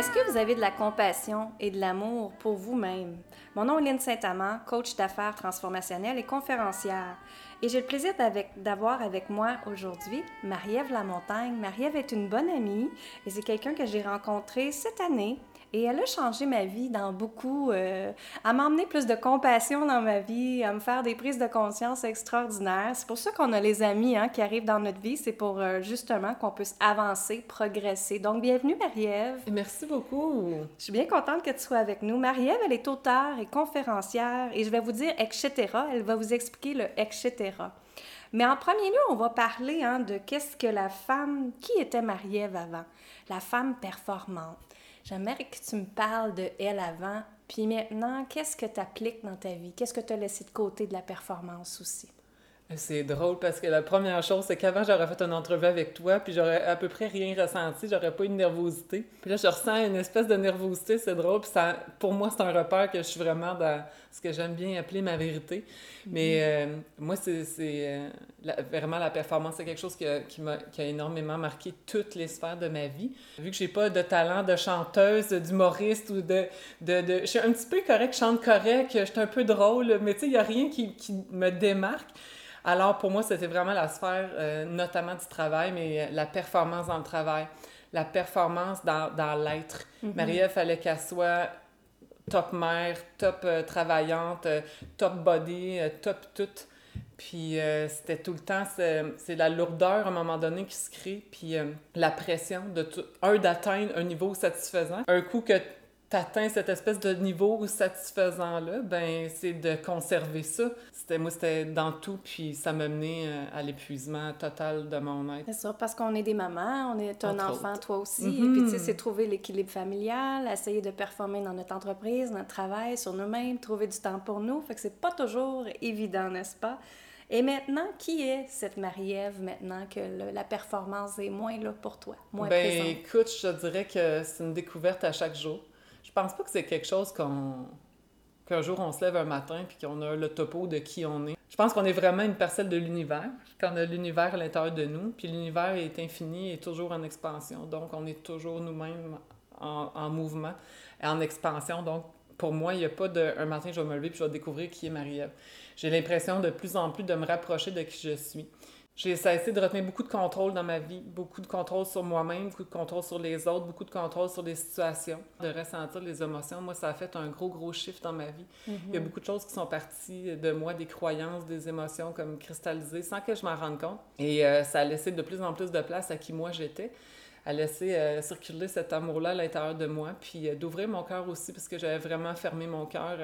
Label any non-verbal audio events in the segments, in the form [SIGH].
Est-ce que vous avez de la compassion et de l'amour pour vous-même? Mon nom est Lynne Saint-Amand, coach d'affaires transformationnelles et conférencière. Et j'ai le plaisir d'avoir avec moi aujourd'hui Marie-Ève Lamontagne. Marie-Ève est une bonne amie et c'est quelqu'un que j'ai rencontré cette année et elle a changé ma vie dans beaucoup. Euh, à m'emmener plus de compassion dans ma vie, à me faire des prises de conscience extraordinaires. C'est pour ça qu'on a les amis hein, qui arrivent dans notre vie. C'est pour euh, justement qu'on puisse avancer, progresser. Donc, bienvenue, Marie-Ève. Merci beaucoup. Je suis bien contente que tu sois avec nous. Marie-Ève, elle est auteure et conférencière. Et je vais vous dire etc. Elle va vous expliquer le etc. Mais en premier lieu, on va parler hein, de qu'est-ce que la femme, qui était Marie-Ève avant, la femme performante. J'aimerais que tu me parles de elle avant, puis maintenant, qu'est-ce que tu appliques dans ta vie? Qu'est-ce que tu as laissé de côté de la performance aussi? C'est drôle parce que la première chose, c'est qu'avant, j'aurais fait une entrevue avec toi, puis j'aurais à peu près rien ressenti, j'aurais pas eu de nervosité. Puis là, je ressens une espèce de nervosité, c'est drôle, puis ça, pour moi, c'est un repère que je suis vraiment dans ce que j'aime bien appeler ma vérité. Mais mm-hmm. euh, moi, c'est euh, vraiment la performance, c'est quelque chose qui a, qui, qui a énormément marqué toutes les sphères de ma vie. Vu que j'ai pas de talent de chanteuse, d'humoriste ou de, de, de, Je suis un petit peu correct, je chante correct, je suis un peu drôle, mais tu sais, il y a rien qui, qui me démarque. Alors, pour moi, c'était vraiment la sphère, euh, notamment du travail, mais la performance dans le travail, la performance dans, dans l'être. Mm-hmm. Marie-Ève, fallait qu'elle soit top mère, top euh, travaillante, euh, top body, top tout. Puis c'était tout le temps, c'est la lourdeur à un moment donné qui se crée, puis la pression de tout, un, d'atteindre un niveau satisfaisant. Un coup que t'atteins cette espèce de niveau satisfaisant-là, ben c'est de conserver ça. C'était moi, c'était dans tout, puis ça m'a mené euh, à l'épuisement total de mon être. C'est ça, parce qu'on est des mamans, on est un enfant, toi aussi, et puis tu sais, c'est trouver l'équilibre familial, essayer de performer dans notre entreprise, notre travail, sur nous-mêmes, trouver du temps pour nous, fait que c'est pas toujours évident, n'est-ce pas? Et maintenant, qui est cette Marie-Ève maintenant que la performance est moins là pour toi, moins ben, écoute, je dirais que c'est une découverte à chaque jour. Je pense pas que c'est quelque chose qu'on qu'un jour on se lève un matin puis qu'on a le topo de qui on est. Je pense qu'on est vraiment une parcelle de l'univers, qu'on a l'univers à l'intérieur de nous, puis l'univers est infini et toujours en expansion. Donc on est toujours nous-mêmes en, en, mouvement et en expansion. Donc pour moi, il n'y a pas de un matin je vais me lever puis je vais découvrir qui est Marie-Ève. J'ai l'impression de plus en plus de me rapprocher de qui je suis. J'ai essayé de retenir beaucoup de contrôle dans ma vie, beaucoup de contrôle sur moi-même, beaucoup de contrôle sur les autres, beaucoup de contrôle sur les situations, de ressentir les émotions. Moi, ça a fait un gros, gros chiffre dans ma vie. Il y a mhm. beaucoup de choses qui sont parties de moi, des croyances, des émotions comme cristallisées, sans que je m'en rende compte. Et euh, ça a laissé de plus en plus de place à qui moi j'étais à laisser euh, circuler cet amour-là à l'intérieur de moi, puis euh, d'ouvrir mon cœur aussi, parce que j'avais vraiment fermé mon cœur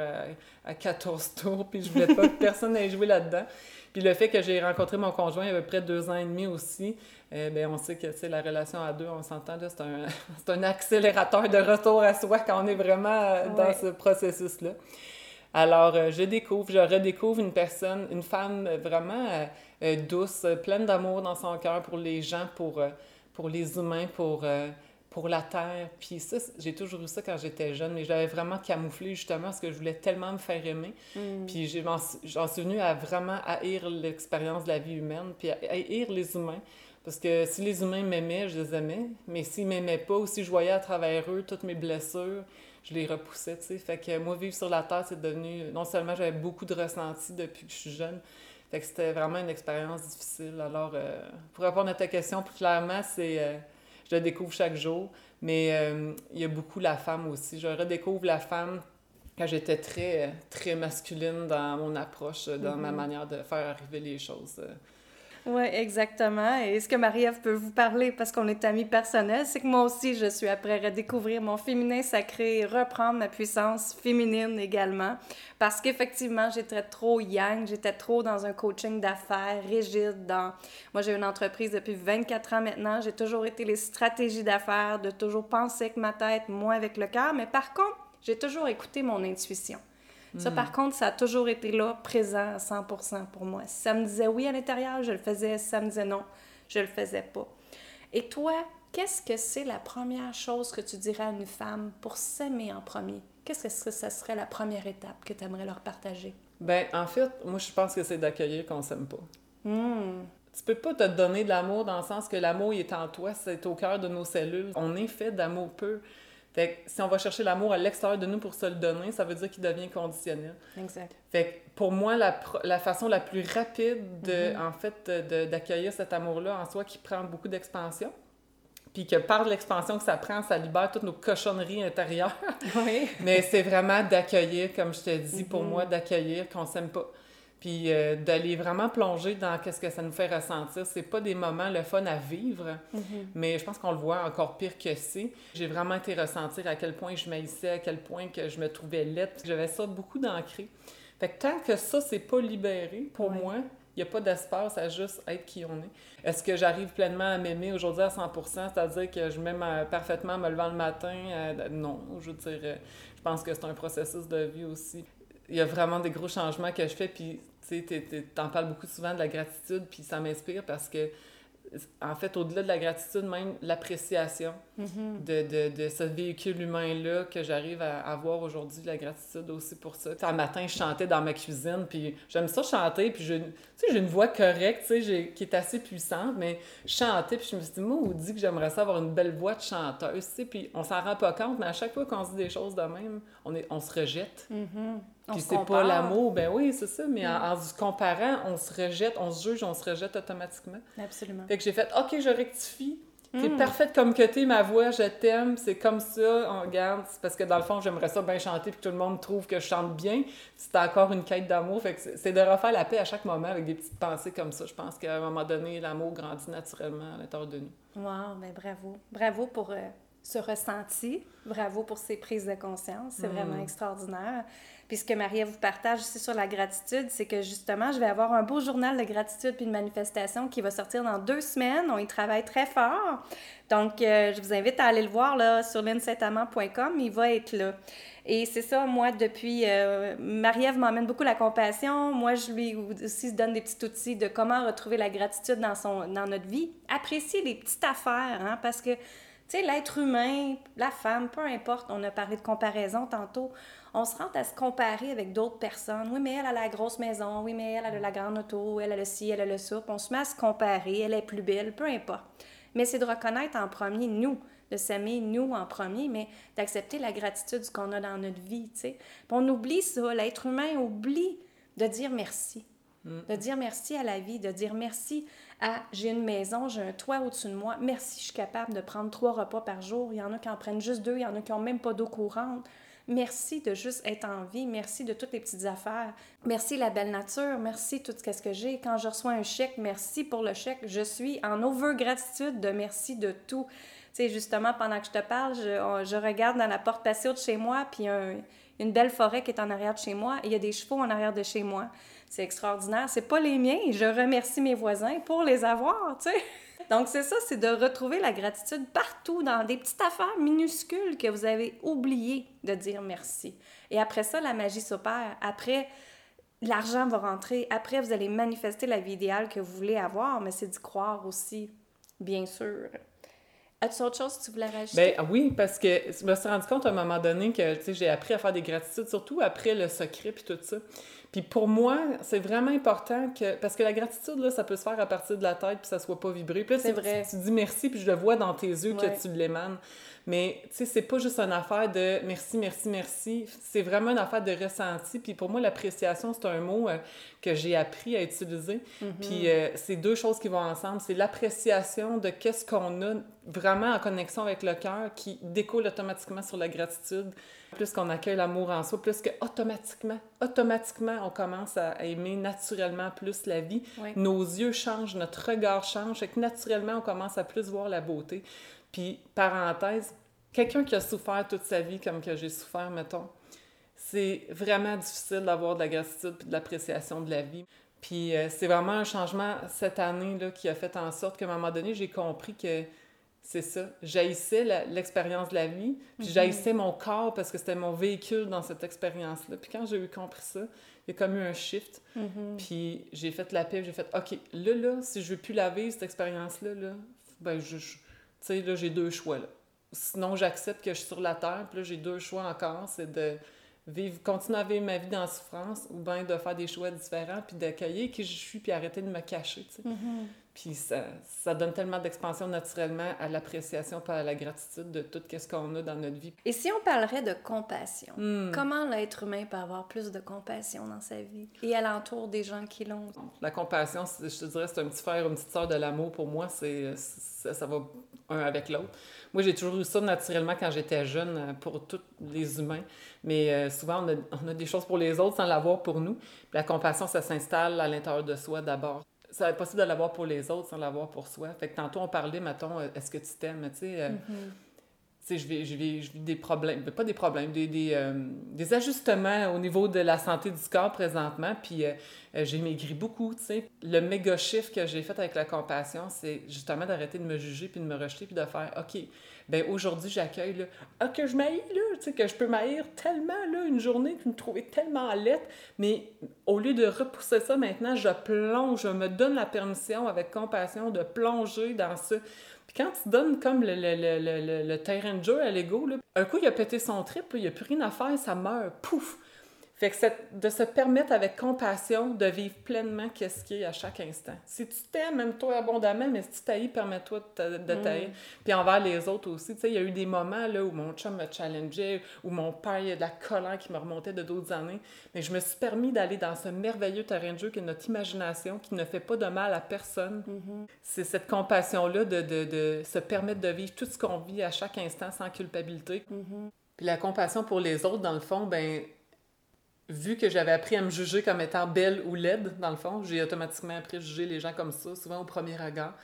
à, à, 14 [LAUGHS] tours, puis je voulais pas que personne ait joué là-dedans. Puis le fait que j'ai rencontré mon conjoint il y a à peu près deux ans et demi aussi, eh bien, on sait que la relation à deux, on s'entend, c'est un, [LAUGHS] un, accélérateur de retour à soi quand on est vraiment euh, dans ce processus-là. Alors, je découvre, je redécouvre une personne, une femme vraiment douce, pleine d'amour dans son cœur pour les gens, pour, pour les humains, pour pour la terre. Puis ça, j'ai toujours eu ça quand j'étais jeune, mais j'avais vraiment camouflé justement parce que je voulais tellement me faire aimer. Mm. Puis j'en suis venue à vraiment haïr l'expérience de la vie humaine, puis à haïr les humains. Parce que si les humains m'aimaient, je les aimais. Mais s'ils m'aimaient pas ou si je voyais à travers eux toutes mes blessures, je les repoussais, tu sais. Fait que moi, vivre sur la Terre, c'est devenu... Non seulement j'avais beaucoup de ressentis depuis que je suis jeune, fait que c'était vraiment une expérience difficile. Alors, euh, pour répondre à ta question plus clairement, c'est... Euh, je la découvre chaque jour. Mais euh, il y a beaucoup la femme aussi. Je redécouvre la femme quand j'étais très, très masculine dans mon approche, dans ma mm-hmm. manière de faire arriver les choses. Oui, exactement. Et ce que Marie-Ève peut vous parler, parce qu'on est amis personnels, c'est que moi aussi, je suis après redécouvrir mon féminin sacré et reprendre ma puissance féminine également. Parce qu'effectivement, j'étais trop yang, j'étais trop dans un coaching d'affaires rigide. Dans... Moi, j'ai une entreprise depuis 24 ans maintenant. J'ai toujours été les stratégies d'affaires, de toujours penser avec ma tête, moins avec le cœur. Mais par contre, j'ai toujours écouté mon intuition. Ça, par contre, ça a toujours été là, présent à 100% pour moi. Si ça me disait oui à l'intérieur, je le faisais. Si ça me disait non, je le faisais pas. Et toi, qu'est-ce que c'est la première chose que tu dirais à une femme pour s'aimer en premier? Qu'est-ce que ça serait la première étape que tu aimerais leur partager? Ben, en fait, moi, je pense que c'est d'accueillir qu'on s'aime pas. Hmm. Tu peux pas te donner de l'amour dans le sens que l'amour est en toi, c'est au cœur de nos cellules. On est fait d'amour peu. Fait que si on va chercher l'amour à l'extérieur de nous pour se le donner, ça veut dire qu'il devient conditionnel. Exact. Fait que pour moi, la, la façon la plus rapide, de, en fait, d'accueillir cet amour-là en soi qui prend beaucoup d'expansion, puis que par l'expansion que ça prend, ça libère toutes nos cochonneries intérieures. Oui. [LAUGHS] Mais c'est vraiment d'accueillir, comme je te dis, pour moi, d'accueillir qu'on s'aime pas. Puis euh, d'aller vraiment plonger dans qu'est-ce que ça nous fait ressentir. C'est pas des moments le fun à vivre, mais je pense qu'on le voit encore pire que c'est. J'ai vraiment été ressentir à quel point je maïssais, à quel point que je me trouvais laide. J'avais ça beaucoup d'ancré. Fait que tant que ça, c'est pas libéré, pour moi, il n'y a pas d'espace à juste être qui on est. Est-ce que j'arrive pleinement à m'aimer aujourd'hui à 100% c'est-à-dire que je m'aime euh, parfaitement me levant le matin? Euh, non, je veux dire, je pense que c'est un processus de vie aussi. Il y a vraiment des gros changements que je fais, puis tu sais, t'en parles beaucoup souvent de la gratitude, puis ça m'inspire parce que en fait, au-delà de la gratitude, même l'appréciation mm-hmm. de, de, de, ce véhicule humain-là que j'arrive à avoir aujourd'hui, la gratitude aussi pour ça. un matin, je chantais dans ma cuisine, puis j'aime ça chanter, puis j'ai une voix correcte, qui est assez puissante, mais je chantais, puis je me suis dit, moi, on dit que j'aimerais ça avoir une belle voix de chanteuse, puis on s'en rend pas compte, mais à chaque fois qu'on se dit des choses de même, on, est, on se rejette. Mm-hmm. Puis c'est pas l'amour, ben oui, c'est ça, mais en, se comparant, on se rejette, on se juge, on se rejette automatiquement. Absolument. Fait que j'ai fait, OK, je rectifie. T'es mm. parfaite comme que t'es, ma voix, je t'aime, c'est comme ça, on regarde. Parce que dans le fond, j'aimerais ça bien chanter puis tout le monde trouve que je chante bien. C'est encore une quête d'amour. Fait que c'est de refaire la paix à chaque moment avec des petites pensées comme ça. Je pense qu'à un moment donné, l'amour grandit naturellement à l'intérieur de nous. Wow, ben bravo. Bravo pour euh, ce ressenti. Bravo pour ces prises de conscience. C'est mm. vraiment extraordinaire. Puis ce que Maria vous partage aussi sur la gratitude, c'est que justement, je vais avoir un beau journal de gratitude puis de manifestation qui va sortir dans deux semaines. On y travaille très fort. Donc, euh, je vous invite à aller le voir là, sur linsaintamant.com. Il va être là. Et c'est ça, moi, depuis... Euh, Marie-Ève m'emmène beaucoup la compassion. Moi, je lui aussi donne des petits outils de comment retrouver la gratitude dans, son, dans notre vie. Apprécier les petites affaires, hein, parce que, tu sais, l'être humain, la femme, peu importe, on a parlé de comparaison tantôt, on se rend à se comparer avec d'autres personnes. Oui, mais elle a la grosse maison, oui, mais elle a la grande auto, elle a le ci, elle a le ça. on se met à se comparer, elle est plus belle, peu importe. Mais c'est de reconnaître en premier nous, de s'aimer nous en premier, mais d'accepter la gratitude qu'on a dans notre vie, tu sais. on oublie ça, l'être humain oublie de dire merci. Mm. De dire merci à la vie, de dire merci à j'ai une maison, j'ai un toit au-dessus de moi, merci, je suis capable de prendre trois repas par jour. Il y en a qui en prennent juste deux, il y en a qui n'ont même pas d'eau courante. Merci de juste être en vie. Merci de toutes les petites affaires. Merci la belle nature. Merci tout ce que j'ai. Quand je reçois un chèque, merci pour le chèque. Je suis en over gratitude de merci de tout. Tu sais, justement, pendant que je te parle, je, regarde dans la porte patio de chez moi, puis un, une belle forêt qui est en arrière de chez moi, il y a des chevaux en arrière de chez moi. C'est extraordinaire. C'est pas les miens. Je remercie mes voisins pour les avoir, tu sais. Donc, c'est ça, c'est de retrouver la gratitude partout, dans des petites affaires minuscules que vous avez oublié de dire merci. Et après ça, la magie s'opère. Après, l'argent va rentrer. Après, vous allez manifester la vie idéale que vous voulez avoir, mais c'est d'y croire aussi, bien sûr. As-tu autre chose que tu voulais rajouter? Ben oui, parce que je me suis rendu compte à un moment donné que j'ai appris à faire des gratitudes, surtout après le secret puis tout ça. Puis pour moi, c'est vraiment important que. Parce que la gratitude, là, ça peut se faire à partir de la tête puis ça soit pas vibré. Puis c'est vrai. Tu, dis merci puis je le vois dans tes yeux que tu l'émanes. Mais tu sais, c'est pas juste une affaire de merci, merci, merci. C'est vraiment une affaire de ressenti. Puis pour moi, l'appréciation, c'est un mot euh, que j'ai appris à utiliser. Mm-hmm. Puis euh, c'est deux choses qui vont ensemble. C'est l'appréciation de qu'est-ce qu'on a vraiment en connexion avec le cœur qui découle automatiquement sur la gratitude. Plus qu'on accueille l'amour en soi, plus que automatiquement, automatiquement, on commence à aimer naturellement plus la vie. Nos yeux changent, notre regard change, et que naturellement, on commence à plus voir la beauté. Puis, parenthèse, quelqu'un qui a souffert toute sa vie comme que j'ai souffert, mettons, c'est vraiment difficile d'avoir de la gratitude et de l'appréciation de la vie. Puis euh, c'est vraiment un changement cette année là, qui a fait en sorte qu'à un moment donné, j'ai compris que c'est ça. J'haïssais l'expérience de la vie, puis mm j'haïssais mon corps parce que c'était mon véhicule dans cette expérience-là. Puis quand j'ai eu compris ça, il y a comme eu un shift. Mhm. Puis j'ai fait la paix, j'ai fait OK, là, là, si je veux plus la vivre, cette expérience-là, là, ben, je, sais, là, j'ai deux choix. Sinon, j'accepte que je suis sur la terre, puis là, j'ai deux choix encore, c'est de vivre, continuer à vivre ma vie dans la souffrance, ou bien de faire des choix différents, puis d'accueillir qui je suis, puis arrêter de me cacher. Mm-hmm. Puis ça, ça donne tellement d'expansion naturellement à l'appréciation pas à la gratitude de tout ce qu'on a dans notre vie. Et si on parlerait de compassion, Hmm. comment l'être humain peut avoir plus de compassion dans sa vie et alentour des gens qui l'ont? La compassion, je te dirais, c'est un petit frère, une petite sœur de l'amour pour moi. C'est, ça, ça va un avec l'autre. Moi, j'ai toujours eu ça naturellement quand j'étais jeune pour tous les humains. Mais euh, souvent, on a, on a des choses pour les autres sans l'avoir pour nous. Puis la compassion, ça s'installe à l'intérieur de soi d'abord. C'est possible de l'avoir pour les autres sans l'avoir pour soi. Fait que tantôt, on parlait, mettons, euh, est-ce que tu t'aimes? Tu sais, euh, sais, je vis, je, je des problèmes, pas des problèmes, des, des, euh, des ajustements au niveau de la santé du corps présentement. Puis euh, j'ai maigri beaucoup, tu sais. Le méga chiffre que j'ai fait avec la compassion, c'est justement d'arrêter de me juger puis de me rejeter puis de faire OK, ben aujourd'hui, j'accueille, là, ah, que je m'haïs, là, tu sais, que je peux m'haïr tellement, là, une journée, que me trouver tellement laite. Mais au lieu de repousser ça maintenant, je plonge, je me donne la permission avec compassion de plonger dans ça. Puis quand tu donnes comme le, le, le, le, terrain jeu à l'ego, un coup, il a pété son trip, il n'y a plus rien à faire, ça meurt, pouf! Fait que cette- de se permettre avec compassion de vivre pleinement qu'est-ce qui est à chaque instant. Si tu t'aimes, aime-toi abondamment, mais si tu t'haïs, permets-toi de de t'haïr. Puis envers les autres aussi. Tu sais, il y a eu des moments là, où mon chum me challengeait, où mon père, il y a de la colère qui me remontait de d'autres années. Mais je me suis permis d'aller dans ce merveilleux terrain de jeu qui est notre imagination, qui ne fait pas de mal à personne. C'est cette compassion-là de, de, de se permettre de vivre tout ce qu'on vit à chaque instant sans culpabilité. Puis la compassion pour les autres, dans le fond, ben vu que j'avais appris à me juger comme étant belle ou laide, dans le fond, j'ai automatiquement appris à juger les gens comme ça, souvent au premier regard.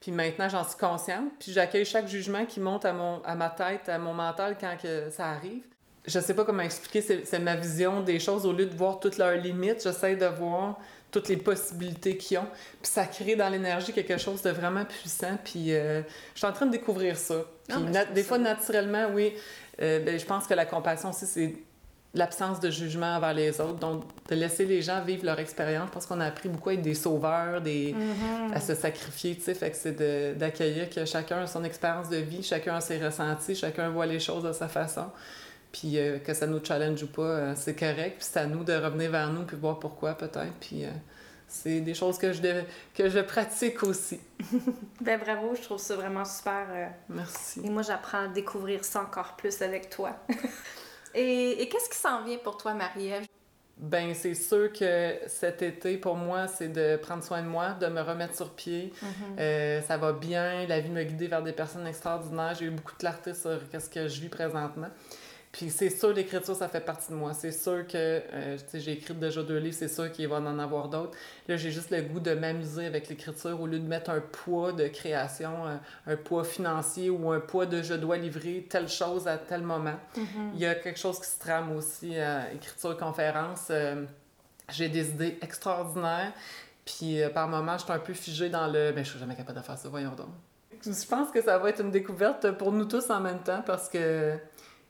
Puis maintenant, j'en suis consciente, puis j'accueille chaque jugement qui monte à, mon, à ma tête, à mon mental quand que ça arrive. Je sais pas comment expliquer, c'est ma vision des choses. Au lieu de voir toutes leurs limites, j'essaie de voir toutes les possibilités qu'ils ont. Puis ça crée dans l'énergie quelque chose de vraiment puissant. Puis euh, je suis en train de découvrir ça. Puis Ah, des fois, naturellement, oui, euh, ben, je pense que la compassion aussi, c'est l'absence de jugement envers les autres. Donc, de laisser les gens vivre leur expérience. Je pense qu'on a appris beaucoup à être des sauveurs, des... à se sacrifier, tu sais. Fait que c'est d'accueillir que chacun a son expérience de vie, chacun a ses ressentis, chacun voit les choses de sa façon. Puis euh, que ça nous challenge ou pas, euh, c'est correct. Puis c'est à nous de revenir vers nous puis voir pourquoi peut-être. Puis euh, c'est des choses que je, que je pratique aussi. [LAUGHS] Ben bravo, je trouve ça vraiment super. Merci. Et moi, j'apprends à découvrir ça encore plus avec toi. [LAUGHS] et et qu'est-ce qui s'en vient pour toi, Marie-Ève? Ben, c'est sûr que cet été, pour moi, c'est de prendre soin de moi, de me remettre sur pied. Euh, ça va bien, la vie me guider vers des personnes extraordinaires. J'ai eu beaucoup de clarté sur ce que je vis présentement. Puis c'est sûr, l'écriture, ça fait partie de moi. C'est sûr que, euh, tu sais, j'ai écrit déjà deux livres, c'est sûr qu'il va en avoir d'autres. Là, j'ai juste le goût de m'amuser avec l'écriture au lieu de mettre un poids de création, euh, un poids financier ou un poids de je dois livrer telle chose à tel moment. Il y a quelque chose qui se trame aussi à écriture-conférence. Euh, j'ai des idées extraordinaires. Puis euh, par moments, je suis un peu figée dans le. Mais je suis jamais capable de faire ça, voyons donc. Je pense que ça va être une découverte pour nous tous en même temps parce que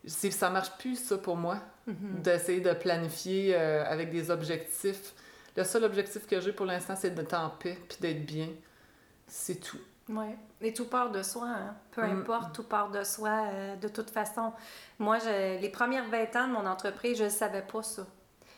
ça marche plus, ça, pour moi, d'essayer de planifier euh, avec des objectifs. Le seul objectif que j'ai pour l'instant, c'est d'être en paix puis d'être bien. C'est tout. Oui. Et tout part de soi, hein. Peu Mm. importe, tout part de soi, euh, de toute façon. Moi, je- les premières 20 ans de mon entreprise, je ne savais pas ça,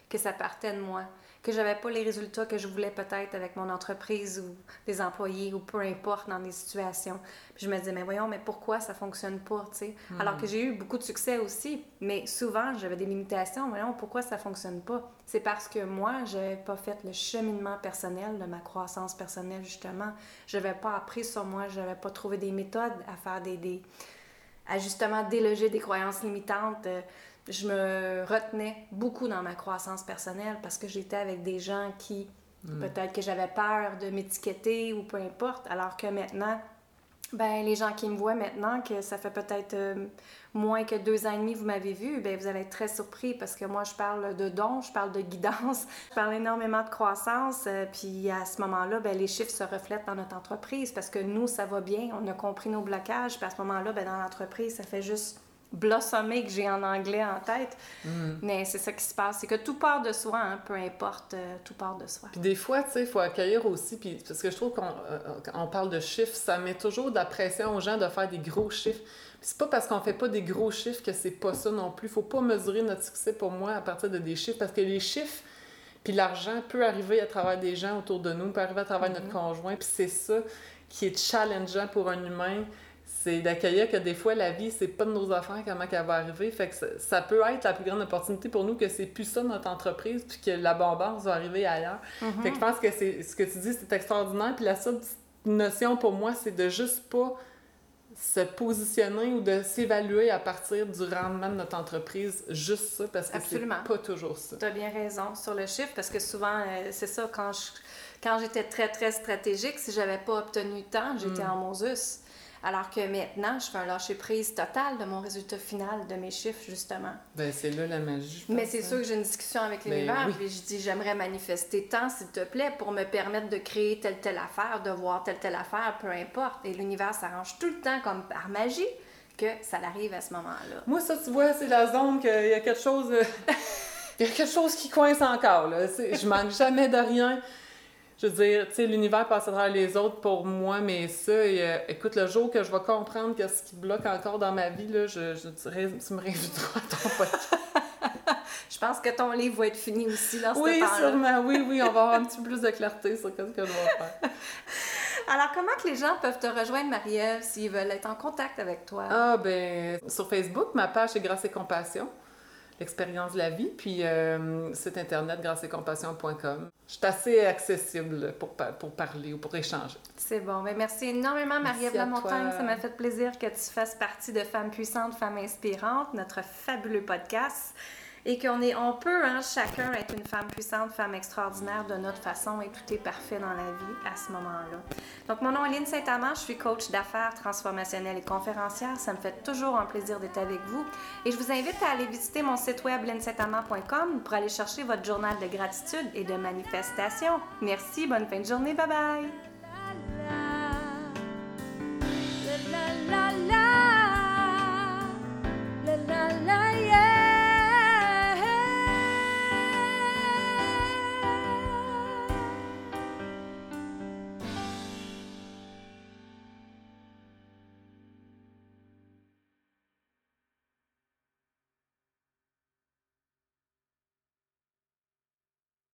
que ça partait de moi, que j'avais pas les résultats que je voulais peut-être avec mon entreprise ou des employés ou peu importe dans des situations. Puis je me disais, mais voyons, mais pourquoi ça fonctionne pas, tu sais? Alors que j'ai eu beaucoup de succès aussi, mais souvent, j'avais des limitations. Voyons, pourquoi ça fonctionne pas? C'est parce que moi, j'avais pas fait le cheminement personnel de ma croissance personnelle, justement. Je n'avais pas appris sur moi, je n'avais pas trouvé des méthodes à faire des... des à justement déloger des croyances limitantes. Euh, Je me retenais beaucoup dans ma croissance personnelle parce que j'étais avec des gens qui, peut-être que j'avais peur de m'étiqueter ou peu importe, alors que maintenant, ben, les gens qui me voient maintenant, que ça fait peut-être euh, moins que deux ans et demi que vous m'avez vu, ben, vous allez être très surpris parce que moi, je parle de dons, je parle de guidance, [LAUGHS] je parle énormément de croissance. euh, puis à ce moment-là, ben, les chiffres se reflètent dans notre entreprise parce que nous, ça va bien, on a compris nos blocages. Puis à ce moment-là, ben, dans l'entreprise, ça fait juste blossommer que j'ai en anglais en tête. Mais c'est ça qui se passe, c'est que tout part de soi, hein, peu importe, euh, tout part de soi. Puis des fois, tu sais, il faut accueillir aussi, puis parce que je trouve qu'on euh, parle de chiffres, ça met toujours de la pression aux gens de faire des gros chiffres. Puis c'est pas parce qu'on fait pas des gros chiffres que c'est pas ça non plus. Faut pas mesurer notre succès pour moi à partir de des chiffres, parce que les chiffres Puis l'argent peut arriver à travers des gens autour de nous, peut arriver à travers notre Mhm. conjoint. Puis c'est ça qui est challengeant pour un humain, c'est d'accueillir que des fois la vie, c'est pas de nos affaires comment qu'elle va arriver. Fait que ça, ça peut être la plus grande opportunité pour nous que c'est plus ça notre entreprise, puis que l'abondance va arriver ailleurs. Mhm. Fait que je pense que c'est ce que tu dis, c'est extraordinaire. Puis la seule notion pour moi, c'est de juste pas se positionner ou de s'évaluer à partir du rendement de notre entreprise, juste ça, parce que c'est pas toujours ça. Tu as bien raison sur le chiffre parce que souvent, euh, c'est ça, quand je quand j'étais très, très stratégique, si j'avais pas obtenu tant, j'étais Mm. en Moses. Alors que maintenant, je fais un lâcher-prise total de mon résultat final, de mes chiffres, justement. Ben, c'est là la magie. je Mais c'est hein. sûr que j'ai une discussion avec Ben l'univers, oui. puis je dis j'aimerais manifester tant, s'il te plaît, pour me permettre de créer telle telle affaire, de voir telle telle affaire, peu importe. Et l'univers s'arrange tout le temps comme par magie que ça arrive à ce moment-là. Moi, ça, tu vois, c'est la zone qu'il y a quelque chose. euh, [LAUGHS] Il y a quelque chose qui coince encore. Là. Je manque jamais de rien. Je veux dire, tu sais, l'univers passe à travers les autres pour moi, mais ça, et, euh, écoute, le jour que je vais comprendre qu'est-ce qui bloque encore dans ma vie, là, je, je dirais, tu me réinviteras à ton podcast. [LAUGHS] Je pense que ton livre va être fini aussi dans ce Oui, temps-là. sûrement, oui, oui, on va avoir un petit peu plus de clarté sur ce que je dois faire. [LAUGHS] Alors, comment que les gens peuvent te rejoindre, Marie-Ève, s'ils veulent être en contact avec toi? Ah, ben, sur Facebook, ma page c'est Grâce et Compassion, l'expérience de la vie, puis euh, site internet grâceetcompassion.com. Je suis assez accessible pour, pour parler ou pour échanger. C'est bon. Ben, merci énormément, Marie-Ève Lamontagne. Ça m'a fait plaisir que tu fasses partie de Femmes puissantes, Femmes inspirantes, notre fabuleux podcast. Et qu'on est, on peut, hein, chacun être une femme puissante, femme extraordinaire de notre façon et tout est parfait dans la vie à ce moment-là. Donc, mon nom est Lynne Saint-Amand, je suis coach d'affaires transformationnelle et conférencière. Ça me fait toujours un plaisir d'être avec vous. Et je vous invite à aller visiter mon site web lynnesaintamand.com pour aller chercher votre journal de gratitude et de manifestation. Merci, bonne fin de journée, bye bye!